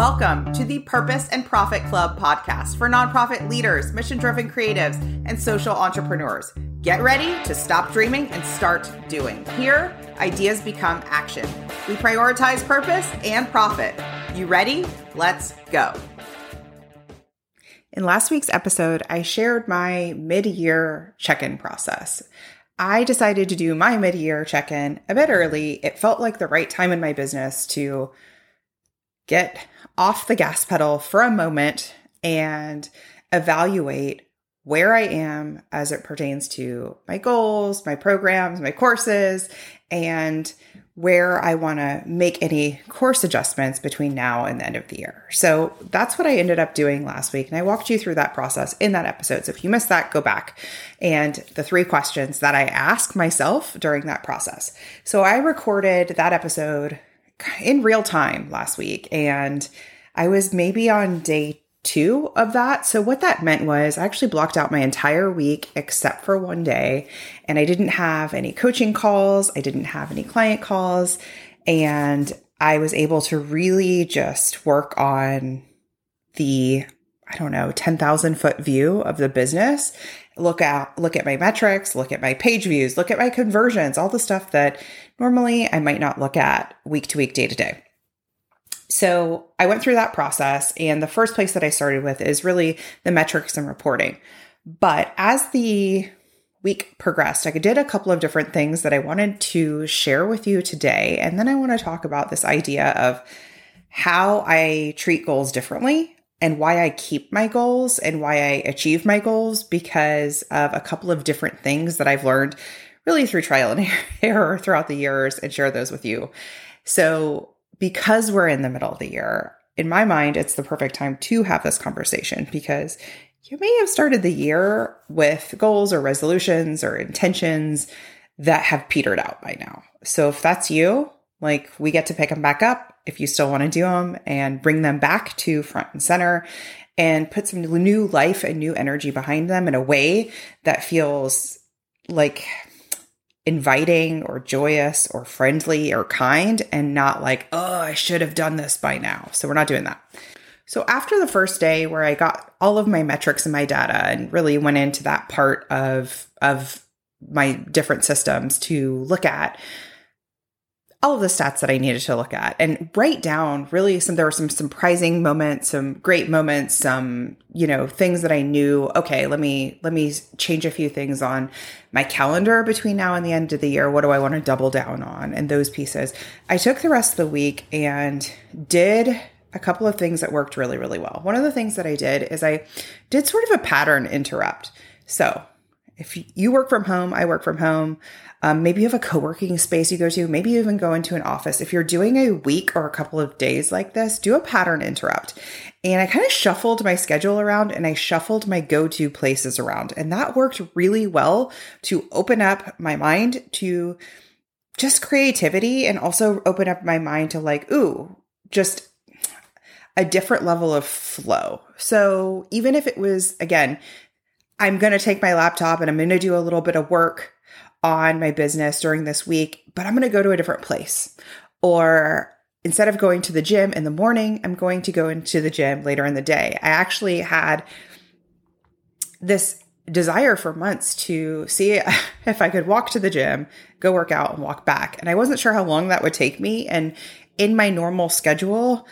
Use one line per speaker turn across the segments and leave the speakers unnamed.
Welcome to the Purpose and Profit Club podcast for nonprofit leaders, mission driven creatives, and social entrepreneurs. Get ready to stop dreaming and start doing. Here, ideas become action. We prioritize purpose and profit. You ready? Let's go. In last week's episode, I shared my mid year check in process. I decided to do my mid year check in a bit early. It felt like the right time in my business to get off the gas pedal for a moment and evaluate where I am as it pertains to my goals, my programs, my courses, and where I want to make any course adjustments between now and the end of the year. So that's what I ended up doing last week. And I walked you through that process in that episode. So if you missed that, go back and the three questions that I ask myself during that process. So I recorded that episode in real time last week and I was maybe on day two of that. So, what that meant was I actually blocked out my entire week except for one day, and I didn't have any coaching calls, I didn't have any client calls, and I was able to really just work on the I don't know, 10,000 foot view of the business. Look at look at my metrics, look at my page views, look at my conversions, all the stuff that normally I might not look at week to week, day to day. So I went through that process, and the first place that I started with is really the metrics and reporting. But as the week progressed, I did a couple of different things that I wanted to share with you today. And then I want to talk about this idea of how I treat goals differently and why I keep my goals and why I achieve my goals because of a couple of different things that I've learned really through trial and error throughout the years and share those with you. So, because we're in the middle of the year, in my mind, it's the perfect time to have this conversation because you may have started the year with goals or resolutions or intentions that have petered out by now. So if that's you, like we get to pick them back up if you still want to do them and bring them back to front and center and put some new life and new energy behind them in a way that feels like inviting or joyous or friendly or kind and not like, oh, I should have done this by now. So we're not doing that. So after the first day where I got all of my metrics and my data and really went into that part of of my different systems to look at, all of the stats that I needed to look at and write down really some there were some surprising moments, some great moments, some, you know, things that I knew, okay, let me let me change a few things on my calendar between now and the end of the year. What do I want to double down on? And those pieces. I took the rest of the week and did a couple of things that worked really, really well. One of the things that I did is I did sort of a pattern interrupt. So if you work from home, I work from home. Um, maybe you have a co working space you go to. Maybe you even go into an office. If you're doing a week or a couple of days like this, do a pattern interrupt. And I kind of shuffled my schedule around and I shuffled my go to places around. And that worked really well to open up my mind to just creativity and also open up my mind to like, ooh, just a different level of flow. So even if it was, again, I'm going to take my laptop and I'm going to do a little bit of work on my business during this week, but I'm going to go to a different place. Or instead of going to the gym in the morning, I'm going to go into the gym later in the day. I actually had this desire for months to see if I could walk to the gym, go work out, and walk back. And I wasn't sure how long that would take me. And in my normal schedule,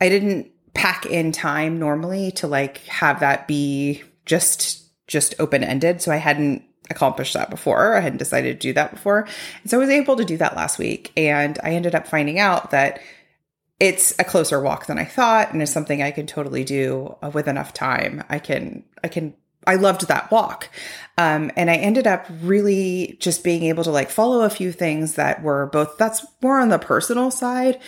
I didn't pack in time normally to like have that be just just open ended. So I hadn't accomplished that before. I hadn't decided to do that before. And so I was able to do that last week. And I ended up finding out that it's a closer walk than I thought and it's something I can totally do uh, with enough time. I can, I can, I loved that walk. Um, and I ended up really just being able to like follow a few things that were both, that's more on the personal side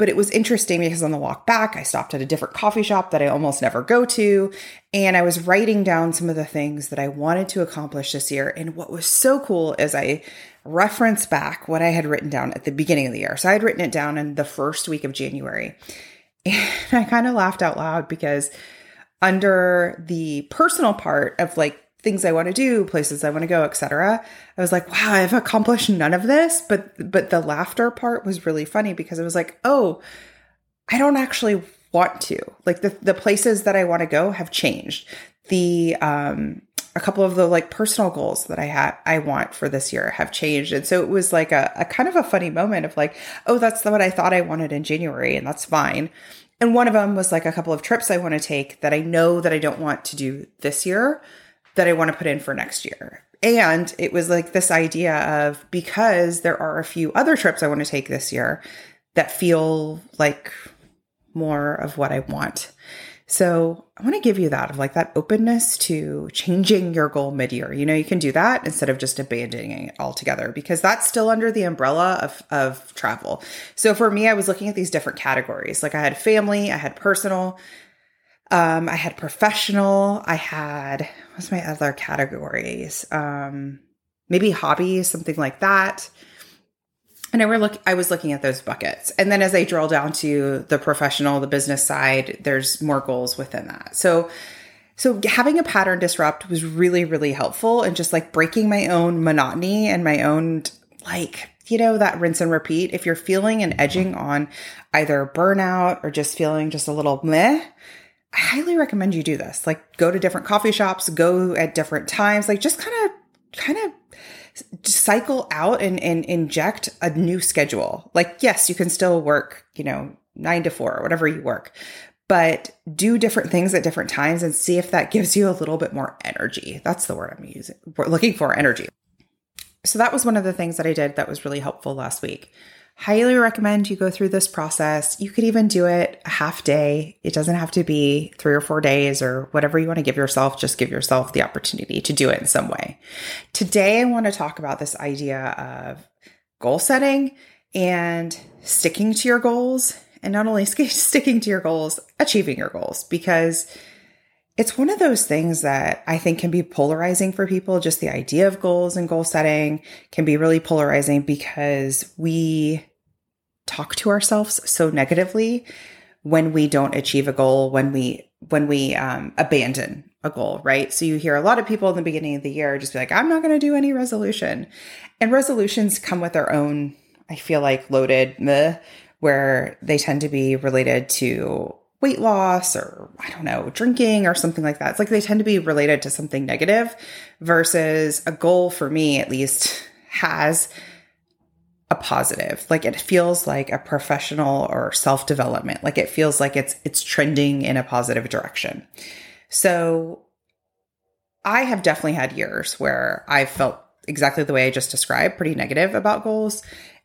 but it was interesting because on the walk back, I stopped at a different coffee shop that I almost never go to. And I was writing down some of the things that I wanted to accomplish this year. And what was so cool is I referenced back what I had written down at the beginning of the year. So I had written it down in the first week of January. And I kind of laughed out loud because under the personal part of like things I want to do, places I want to go, etc. I was like, wow, I've accomplished none of this, but but the laughter part was really funny because I was like, oh, I don't actually want to. Like the, the places that I want to go have changed. The, um, a couple of the like personal goals that I had, I want for this year have changed. And so it was like a, a kind of a funny moment of like, oh, that's what I thought I wanted in January, and that's fine. And one of them was like a couple of trips I want to take that I know that I don't want to do this year that I want to put in for next year. And it was like this idea of because there are a few other trips I want to take this year that feel like more of what I want. So I want to give you that of like that openness to changing your goal mid year. You know, you can do that instead of just abandoning it altogether because that's still under the umbrella of, of travel. So for me, I was looking at these different categories. Like I had family, I had personal, um, I had professional, I had, what's my other categories? Um, maybe hobbies, something like that and I were look I was looking at those buckets. And then as I drill down to the professional, the business side, there's more goals within that. So so having a pattern disrupt was really really helpful and just like breaking my own monotony and my own like you know that rinse and repeat if you're feeling and edging on either burnout or just feeling just a little meh I highly recommend you do this. Like go to different coffee shops, go at different times, like just kind of kind of cycle out and, and inject a new schedule. Like, yes, you can still work, you know, nine to four or whatever you work, but do different things at different times and see if that gives you a little bit more energy. That's the word I'm using. We're looking for energy. So that was one of the things that I did that was really helpful last week highly recommend you go through this process. You could even do it a half day. It doesn't have to be three or four days or whatever you want to give yourself. Just give yourself the opportunity to do it in some way. Today, I want to talk about this idea of goal setting and sticking to your goals. And not only sticking to your goals, achieving your goals, because it's one of those things that I think can be polarizing for people. Just the idea of goals and goal setting can be really polarizing because we talk to ourselves so negatively when we don't achieve a goal, when we when we um, abandon a goal, right? So you hear a lot of people in the beginning of the year just be like, "I'm not going to do any resolution," and resolutions come with their own, I feel like, loaded meh, where they tend to be related to weight loss or I don't know, drinking or something like that. It's like they tend to be related to something negative versus a goal for me, at least, has a positive. Like it feels like a professional or self-development. Like it feels like it's it's trending in a positive direction. So I have definitely had years where I felt exactly the way I just described, pretty negative about goals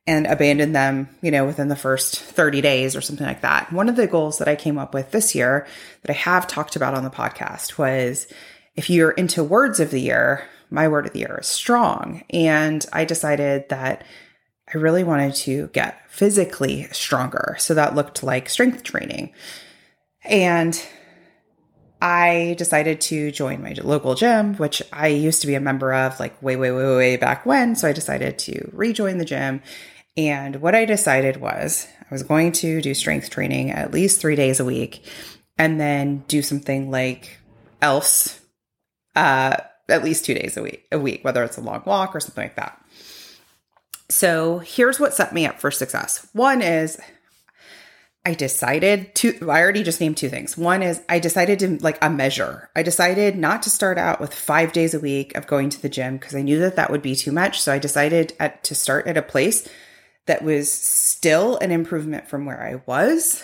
and abandoned them, you know, within the first 30 days or something like that. One of the goals that I came up with this year that I have talked about on the podcast was if you're into words of the year, my word of the year is strong. And I decided that I really wanted to get physically stronger. So that looked like strength training. And I decided to join my local gym, which I used to be a member of like way, way, way, way back when. So I decided to rejoin the gym. And what I decided was I was going to do strength training at least three days a week and then do something like else uh, at least two days a week, a week, whether it's a long walk or something like that. So here's what set me up for success. One is I decided to, I already just named two things. One is I decided to like a measure. I decided not to start out with five days a week of going to the gym because I knew that that would be too much. So I decided at, to start at a place that was still an improvement from where I was,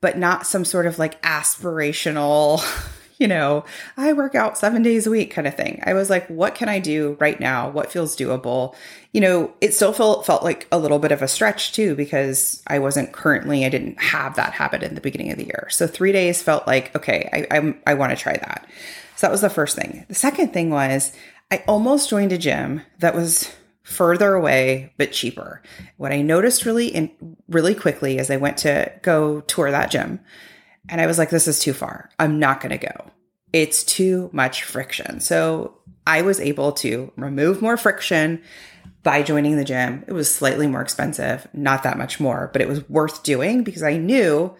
but not some sort of like aspirational you know, I work out seven days a week kind of thing. I was like, what can I do right now? What feels doable? You know, it still felt felt like a little bit of a stretch too, because I wasn't currently, I didn't have that habit in the beginning of the year. So three days felt like, okay, I I, I want to try that. So that was the first thing. The second thing was I almost joined a gym that was further away but cheaper. What I noticed really in really quickly as I went to go tour that gym and I was like, this is too far. I'm not going to go. It's too much friction. So I was able to remove more friction by joining the gym. It was slightly more expensive, not that much more, but it was worth doing because I knew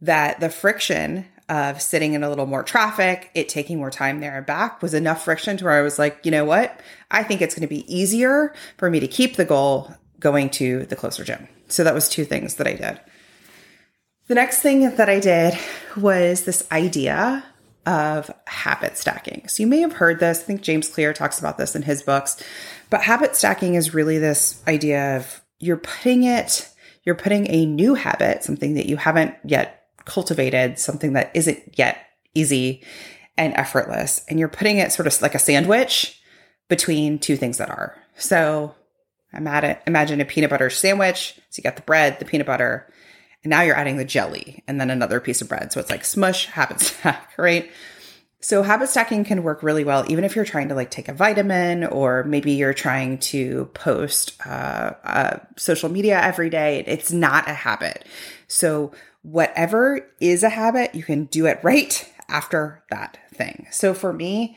that the friction of sitting in a little more traffic, it taking more time there and back was enough friction to where I was like, you know what? I think it's going to be easier for me to keep the goal going to the closer gym. So that was two things that I did. The next thing that I did was this idea of habit stacking. So you may have heard this. I think James Clear talks about this in his books. But habit stacking is really this idea of you're putting it, you're putting a new habit, something that you haven't yet cultivated, something that isn't yet easy and effortless, and you're putting it sort of like a sandwich between two things that are. So imagine a peanut butter sandwich. So you got the bread, the peanut butter, and now you're adding the jelly and then another piece of bread. So it's like smush, habit stack, right? So habit stacking can work really well, even if you're trying to like take a vitamin or maybe you're trying to post uh, uh, social media every day. It's not a habit. So whatever is a habit, you can do it right after that thing. So for me,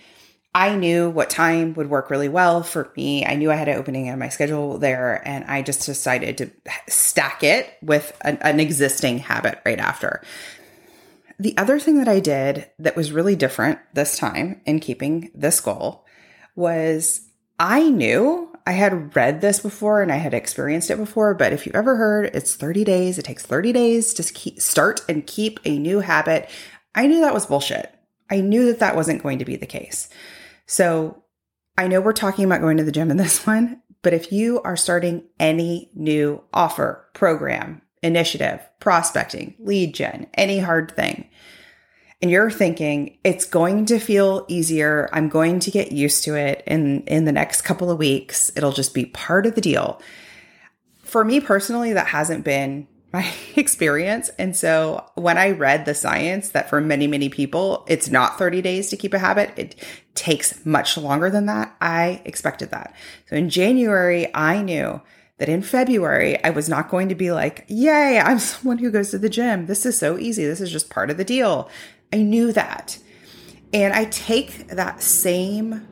I knew what time would work really well for me. I knew I had an opening in my schedule there, and I just decided to stack it with an, an, existing habit right after. The other thing that I did that was really different this time in keeping this goal was I knew I had read this before and I had experienced it before, but if you've ever heard it's 30 days, it takes 30 days to keep, start and keep a new habit. I knew that was bullshit. I knew that that wasn't going to be the case. So I know we're talking about going to the gym in this one, but if you are starting any new offer, program, initiative, prospecting, lead gen, any hard thing, and you're thinking it's going to feel easier, I'm going to get used to it in in the next couple of weeks, it'll just be part of the deal. For me personally, that hasn't been my experience. And so when I read the science that for many, many people, it's not 30 days to keep a habit, it takes much longer than that. I expected that. So in January, I knew that in February, I was not going to be like, yay, I'm someone who goes to the gym. This is so easy. This is just part of the deal. I knew that. And I take that same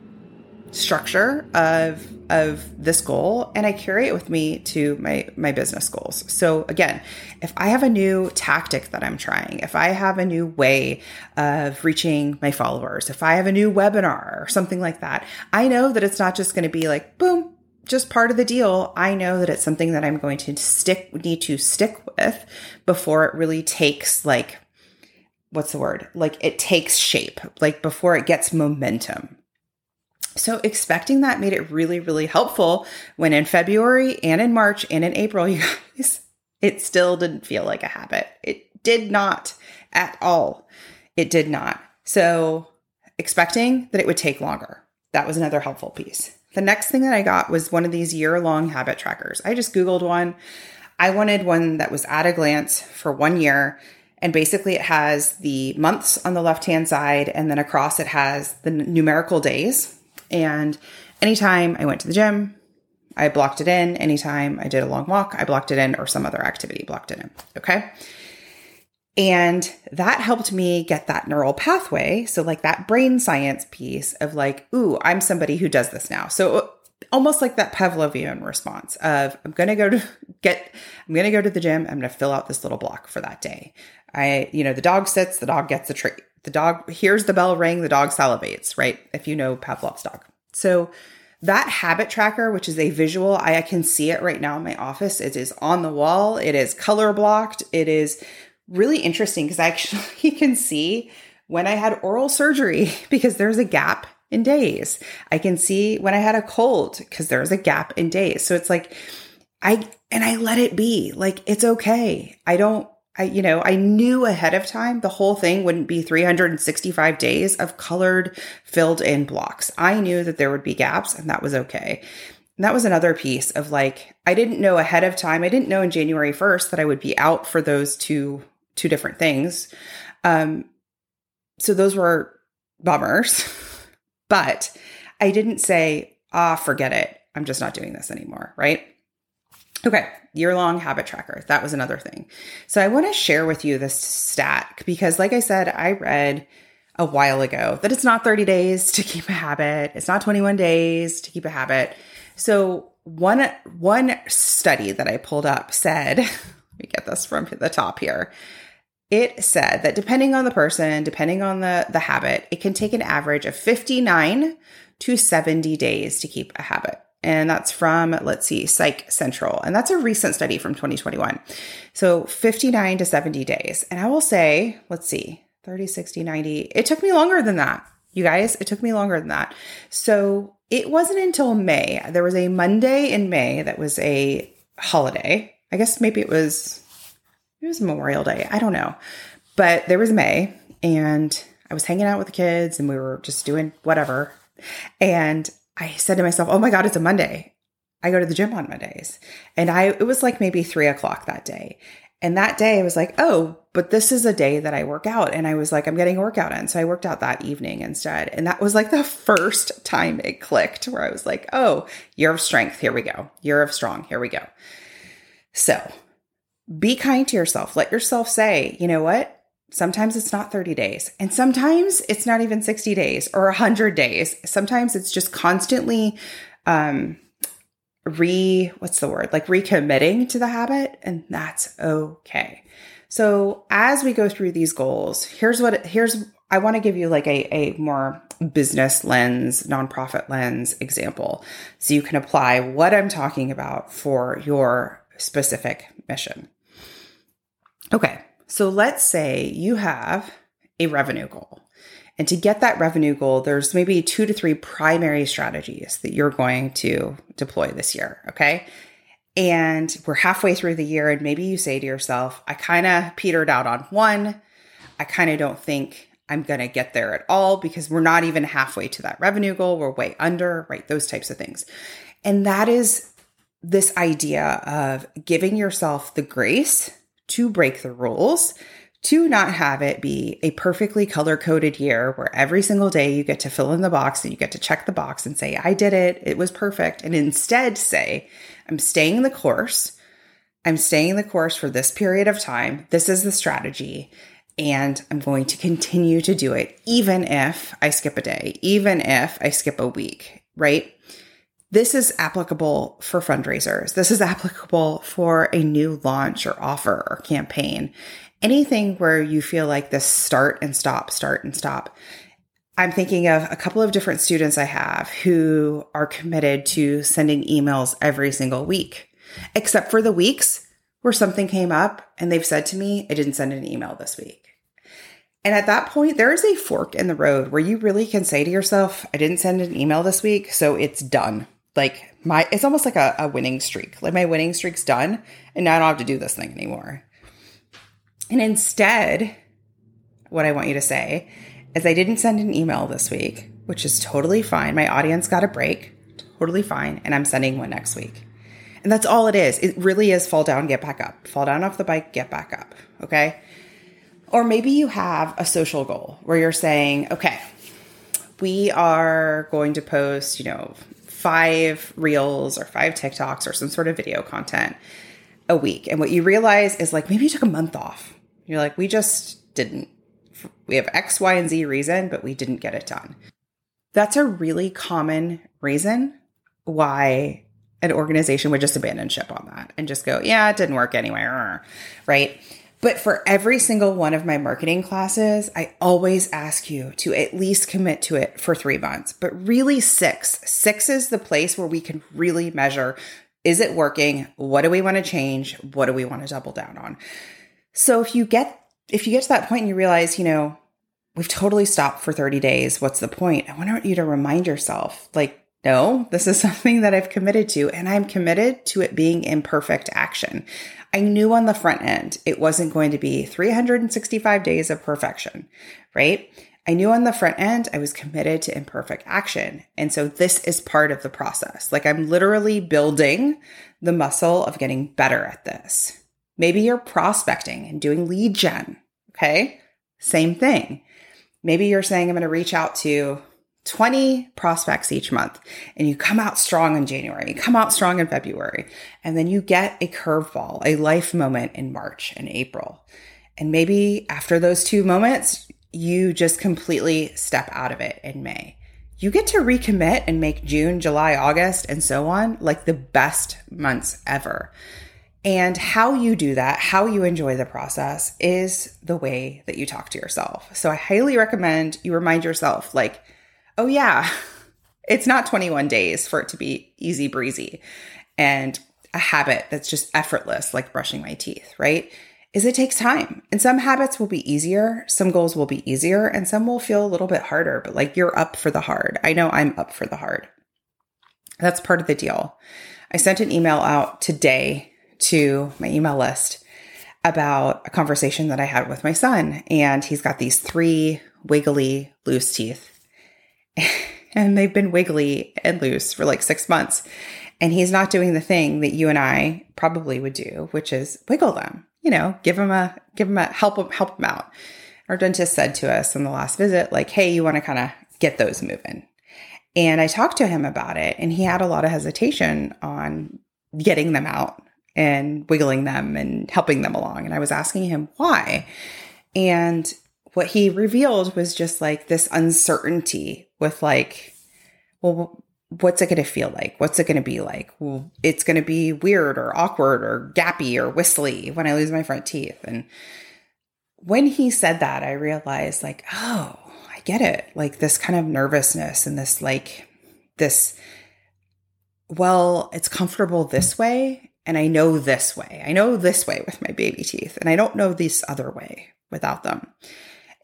structure of of this goal and I carry it with me to my my business goals. So again, if I have a new tactic that I'm trying, if I have a new way of reaching my followers, if I have a new webinar or something like that, I know that it's not just going to be like boom, just part of the deal. I know that it's something that I'm going to stick need to stick with before it really takes like what's the word? Like it takes shape, like before it gets momentum. So expecting that made it really, really helpful when in February and in March and in April, you guys, it still didn't feel like a habit. It did not at all. It did not. So expecting that it would take longer. That was another helpful piece. The next thing that I got was one of these year long habit trackers. I just Googled one. I wanted one that was at a glance for one year. And basically, it has the months on the left hand side, and then across it has the numerical days and anytime I went to the gym, I blocked it in. Anytime I did a long walk, I blocked it in, or some other activity blocked it in. Okay. And that helped me get that neural pathway. So, like that brain science piece of like, ooh, I'm somebody who does this now. So, almost like that Pavlovian response of I'm going to go to get, I'm going to go to the gym. I'm going to fill out this little block for that day. I, you know, the dog sits, the dog gets a treat the dog hears the bell ring, the dog salivates, right? If you know Pavlov's dog. So that habit tracker, which is a visual, I, can see it right now in my office. It is on the wall. It is color blocked. It is really interesting because I actually can see when I had oral surgery because there's a gap in days. I can see when I had a cold because there's a gap in days. So it's like, I, and I let it be like, it's okay. I don't, I, you know, I knew ahead of time the whole thing wouldn't be 365 days of colored, filled in blocks. I knew that there would be gaps and that was okay. And that was another piece of like, I didn't know ahead of time. I didn't know in January 1st that I would be out for those two, two different things. Um, so those were bummers, but I didn't say, ah, forget it. I'm just not doing this anymore. Right. Okay, year long habit tracker. That was another thing. So I want to share with you this stat because, like I said, I read a while ago that it's not 30 days to keep a habit, it's not 21 days to keep a habit. So one one study that I pulled up said, let me get this from the top here. It said that depending on the person, depending on the the habit, it can take an average of 59 to 70 days to keep a habit. And that's from, let's see, Psych Central. And that's a recent study from 2021. So 59 to 70 days. And I will say, let's see, 30, 60, 90. It took me longer than that. You guys, it took me longer than that. So it wasn't until May. There was a Monday in May that was a holiday. I guess maybe it was it was Memorial Day. I don't know. But there was May and I was hanging out with the kids and we were just doing whatever. And I said to myself, Oh my God, it's a Monday. I go to the gym on Mondays. And I it was like maybe three o'clock that day. And that day I was like, oh, but this is a day that I work out. And I was like, I'm getting a workout in. So I worked out that evening instead. And that was like the first time it clicked where I was like, oh, year of strength. Here we go. Year of strong. Here we go. So be kind to yourself. Let yourself say, you know what? Sometimes it's not 30 days. And sometimes it's not even 60 days or 100 days. Sometimes it's just constantly, um, re what's the word like recommitting to the habit and that's okay so as we go through these goals here's what here's i want to give you like a, a more business lens nonprofit lens example so you can apply what i'm talking about for your specific mission okay so let's say you have a revenue goal and to get that revenue goal, there's maybe two to three primary strategies that you're going to deploy this year. Okay. And we're halfway through the year, and maybe you say to yourself, I kind of petered out on one. I kind of don't think I'm going to get there at all because we're not even halfway to that revenue goal. We're way under, right? Those types of things. And that is this idea of giving yourself the grace to break the rules to not have it be a perfectly color coded year where every single day you get to fill in the box and you get to check the box and say, I did it, it was perfect. And instead say, I'm staying the course. I'm staying the course for this period of time. This is the strategy. And I'm going to continue to do it, even if I skip a day, even if I skip a week, right? This is applicable for fundraisers. This is applicable for a new launch or offer or campaign anything where you feel like this start and stop, start and stop. I'm thinking of a couple of different students I have who are committed to sending emails every single week, except for the weeks where something came up and they've said to me, I didn't send an email this week. And at that point, there is a fork in the road where you really can say to yourself, I didn't send an email this week, so it's done. Like my, it's almost like a, a winning streak. Like my winning streak's done, and now I don't have to do this thing anymore. And instead, what I want you to say is I didn't send an email this week, which is totally fine. My audience got a break, totally fine. And I'm sending one next week. And that's all it is. It really is fall down, get back up. Fall down off the bike, get back up. Okay. Or maybe you have a social goal where you're saying, okay, we are going to post, you know, five reels or five TikToks or some sort of video content a week. And what you realize is like maybe you took a month off you're like, we just didn't. We have X, Y, and Z reason, but we didn't get it done. That's a really common reason why an organization would just abandon ship on that and just go, yeah, it didn't work anyway, right? But for every single one of my marketing classes, I always ask you to at least commit to it for three months, but really six. Six is the place where we can really measure is it working? What do we want to change? What do we want to double down on? So if you get if you get to that point and you realize, you know, we've totally stopped for 30 days, what's the point? I want you to remind yourself, like, no, this is something that I've committed to, and I'm committed to it being imperfect action. I knew on the front end it wasn't going to be 365 days of perfection, right? I knew on the front end I was committed to imperfect action. And so this is part of the process. Like I'm literally building the muscle of getting better at this. Maybe you're prospecting and doing lead gen. Okay. Same thing. Maybe you're saying, I'm going to reach out to 20 prospects each month and you come out strong in January, you come out strong in February, and then you get a curveball, a life moment in March and April. And maybe after those two moments, you just completely step out of it in May. You get to recommit and make June, July, August, and so on like the best months ever. And how you do that, how you enjoy the process is the way that you talk to yourself. So I highly recommend you remind yourself, like, oh, yeah, it's not 21 days for it to be easy breezy. And a habit that's just effortless, like brushing my teeth, right? Is it takes time. And some habits will be easier, some goals will be easier, and some will feel a little bit harder, but like you're up for the hard. I know I'm up for the hard. That's part of the deal. I sent an email out today to my email list about a conversation that I had with my son, and he's got these three wiggly loose teeth. and they've been wiggly and loose for like six months. And he's not doing the thing that you and I probably would do, which is wiggle them. You know, give them a give him a help them, help him out. Our dentist said to us in the last visit, like, "Hey, you want to kind of get those moving." And I talked to him about it, and he had a lot of hesitation on getting them out and wiggling them and helping them along. And I was asking him why. And what he revealed was just like this uncertainty with like, well, what's it going to feel like? What's it going to be like? Well, it's going to be weird or awkward or gappy or whistly when I lose my front teeth. And when he said that, I realized like, oh, I get it. Like this kind of nervousness and this like this well, it's comfortable this way and I know this way. I know this way with my baby teeth and I don't know this other way without them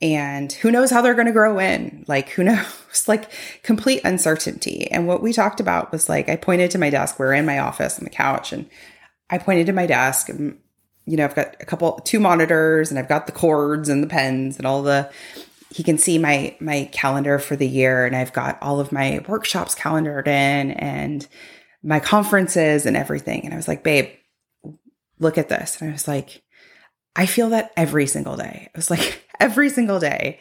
and who knows how they're going to grow in. Like who knows? Like complete uncertainty. And what we talked about was like i pointed to my desk. We are in my office on the couch and i pointed to my desk and you know i've got a couple two monitors and i've got the cords and the pens and all the he can see my my calendar for the year and i've got all of my workshops calendared in and my conferences and everything. And i was like babe look at this. And i was like i feel that every single day. I was like every single day,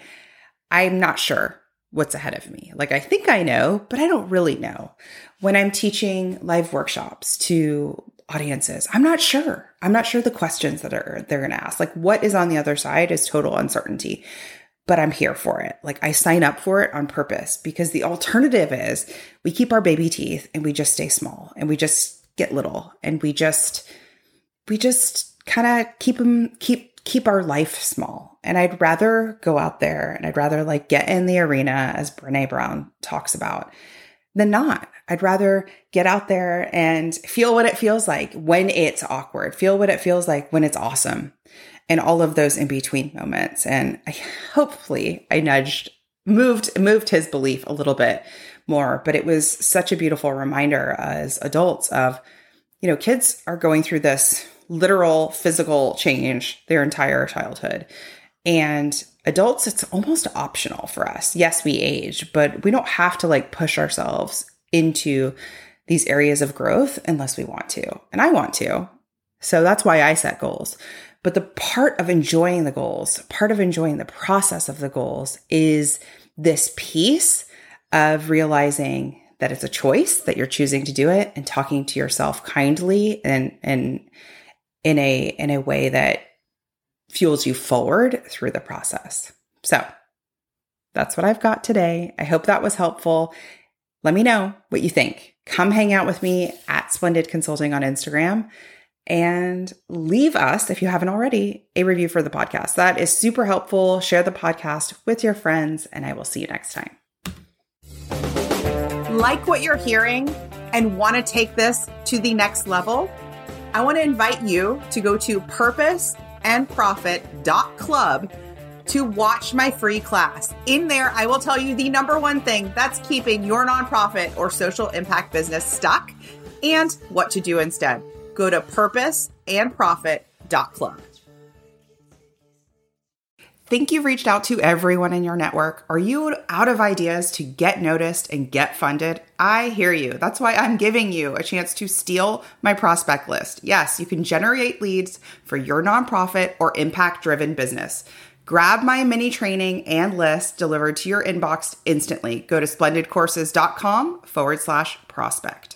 I'm not sure what's ahead of me. Like I think I know, but I don't really know. When I'm teaching live workshops to audiences, I'm not sure. I'm not sure the questions that are they're going to ask. Like what is on the other side is total uncertainty. But I'm here for it. Like I sign up for it on purpose because the alternative is we keep our baby teeth and we just stay small and we just get little and we just we just kind of keep them keep keep our life small. And I'd rather go out there and I'd rather like get in the arena as Brene Brown talks about than not. I'd rather get out there and feel what it feels like when it's awkward, feel what it feels like when it's awesome, and all of those in between moments. And I, hopefully, I nudged, moved, moved his belief a little bit more. But it was such a beautiful reminder as adults of, you know, kids are going through this literal physical change their entire childhood. And adults, it's almost optional for us. Yes, we age, but we don't have to like push ourselves into these areas of growth unless we want to. And I want to. So that's why I set goals. But the part of enjoying the goals, part of enjoying the process of the goals is this piece of realizing that it's a choice that you're choosing to do it and talking to yourself kindly and and in a in a way that fuels you forward through the process. So, that's what I've got today. I hope that was helpful. Let me know what you think. Come hang out with me at Splendid Consulting on Instagram and leave us, if you haven't already, a review for the podcast. That is super helpful. Share the podcast with your friends, and I will see you next time. Like what you're hearing and want to take this to the next level? I want to invite you to go to purposeandprofit.club to watch my free class. In there, I will tell you the number one thing that's keeping your nonprofit or social impact business stuck and what to do instead. Go to purposeandprofit.club. Think you've reached out to everyone in your network? Are you out of ideas to get noticed and get funded? I hear you. That's why I'm giving you a chance to steal my prospect list. Yes, you can generate leads for your nonprofit or impact driven business. Grab my mini training and list delivered to your inbox instantly. Go to splendidcourses.com forward slash prospect.